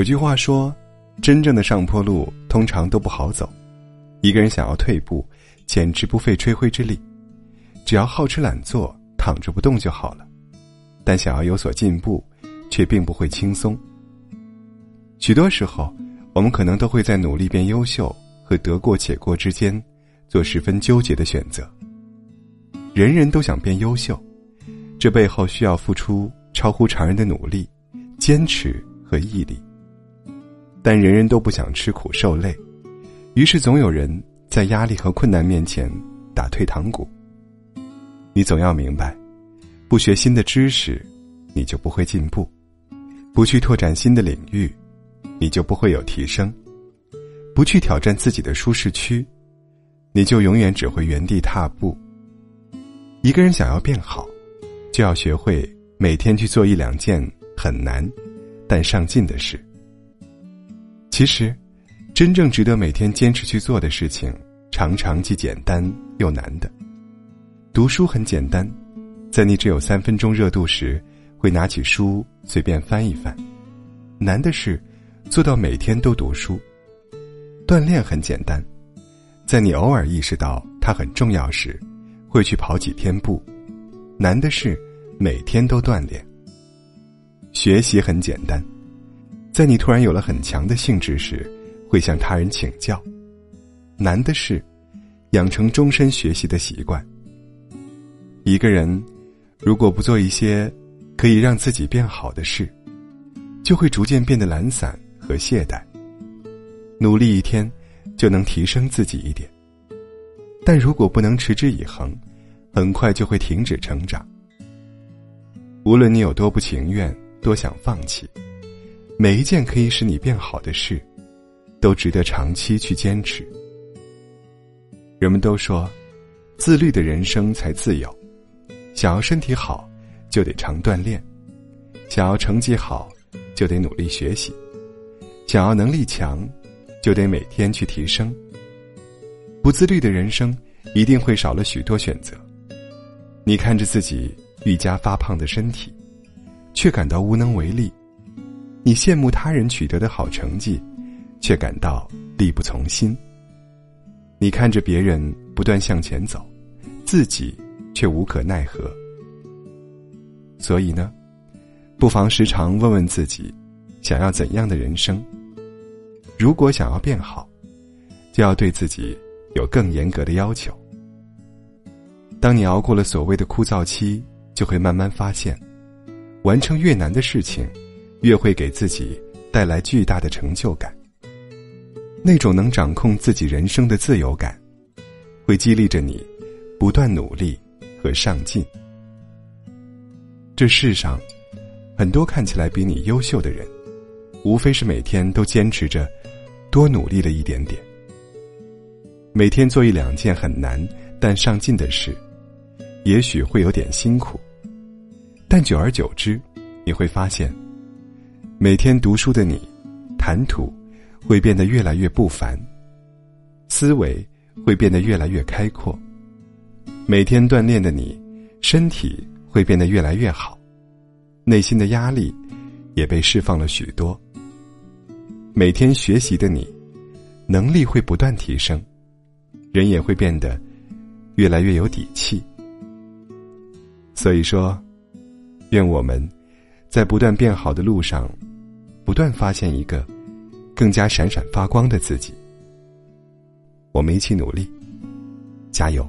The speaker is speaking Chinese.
有句话说，真正的上坡路通常都不好走。一个人想要退步，简直不费吹灰之力，只要好吃懒做，躺着不动就好了。但想要有所进步，却并不会轻松。许多时候，我们可能都会在努力变优秀和得过且过之间，做十分纠结的选择。人人都想变优秀，这背后需要付出超乎常人的努力、坚持和毅力。但人人都不想吃苦受累，于是总有人在压力和困难面前打退堂鼓。你总要明白，不学新的知识，你就不会进步；不去拓展新的领域，你就不会有提升；不去挑战自己的舒适区，你就永远只会原地踏步。一个人想要变好，就要学会每天去做一两件很难但上进的事。其实，真正值得每天坚持去做的事情，常常既简单又难的。读书很简单，在你只有三分钟热度时，会拿起书随便翻一翻；难的是，做到每天都读书。锻炼很简单，在你偶尔意识到它很重要时，会去跑几天步；难的是，每天都锻炼。学习很简单。在你突然有了很强的兴致时，会向他人请教；难的是，养成终身学习的习惯。一个人如果不做一些可以让自己变好的事，就会逐渐变得懒散和懈怠。努力一天就能提升自己一点，但如果不能持之以恒，很快就会停止成长。无论你有多不情愿，多想放弃。每一件可以使你变好的事，都值得长期去坚持。人们都说，自律的人生才自由。想要身体好，就得常锻炼；想要成绩好，就得努力学习；想要能力强，就得每天去提升。不自律的人生，一定会少了许多选择。你看着自己愈加发胖的身体，却感到无能为力。你羡慕他人取得的好成绩，却感到力不从心。你看着别人不断向前走，自己却无可奈何。所以呢，不妨时常问问自己，想要怎样的人生？如果想要变好，就要对自己有更严格的要求。当你熬过了所谓的枯燥期，就会慢慢发现，完成越难的事情。越会给自己带来巨大的成就感。那种能掌控自己人生的自由感，会激励着你不断努力和上进。这世上，很多看起来比你优秀的人，无非是每天都坚持着多努力了一点点。每天做一两件很难但上进的事，也许会有点辛苦，但久而久之，你会发现。每天读书的你，谈吐会变得越来越不凡，思维会变得越来越开阔。每天锻炼的你，身体会变得越来越好，内心的压力也被释放了许多。每天学习的你，能力会不断提升，人也会变得越来越有底气。所以说，愿我们在不断变好的路上。不断发现一个更加闪闪发光的自己，我们一起努力，加油！